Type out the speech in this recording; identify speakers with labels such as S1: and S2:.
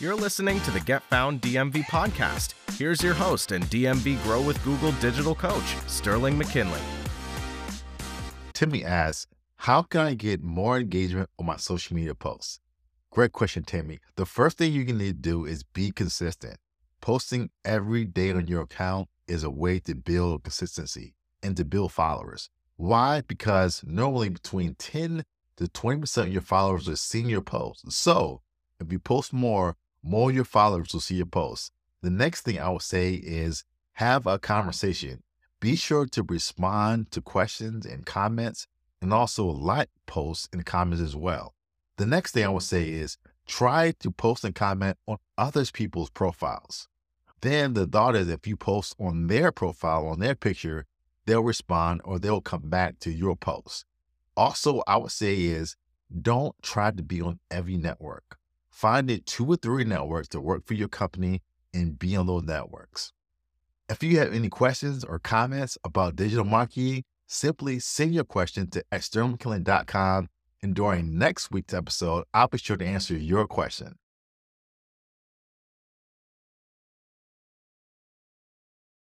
S1: You're listening to the Get Found DMV podcast. Here's your host and DMV Grow with Google digital coach, Sterling McKinley.
S2: Timmy asks, How can I get more engagement on my social media posts? Great question, Timmy. The first thing you need to do is be consistent. Posting every day on your account is a way to build consistency and to build followers. Why? Because normally between 10 to 20% of your followers are seeing your posts. So if you post more, more of your followers will see your posts. The next thing I would say is have a conversation. Be sure to respond to questions and comments and also like posts and comments as well. The next thing I would say is try to post and comment on other people's profiles. Then the thought is if you post on their profile, on their picture, they'll respond or they'll come back to your post. Also, I would say is don't try to be on every network. Find it two or three networks that work for your company and be on those networks. If you have any questions or comments about digital marketing, simply send your question to sterlingmckinley.com and during next week's episode, I'll be sure to answer your question.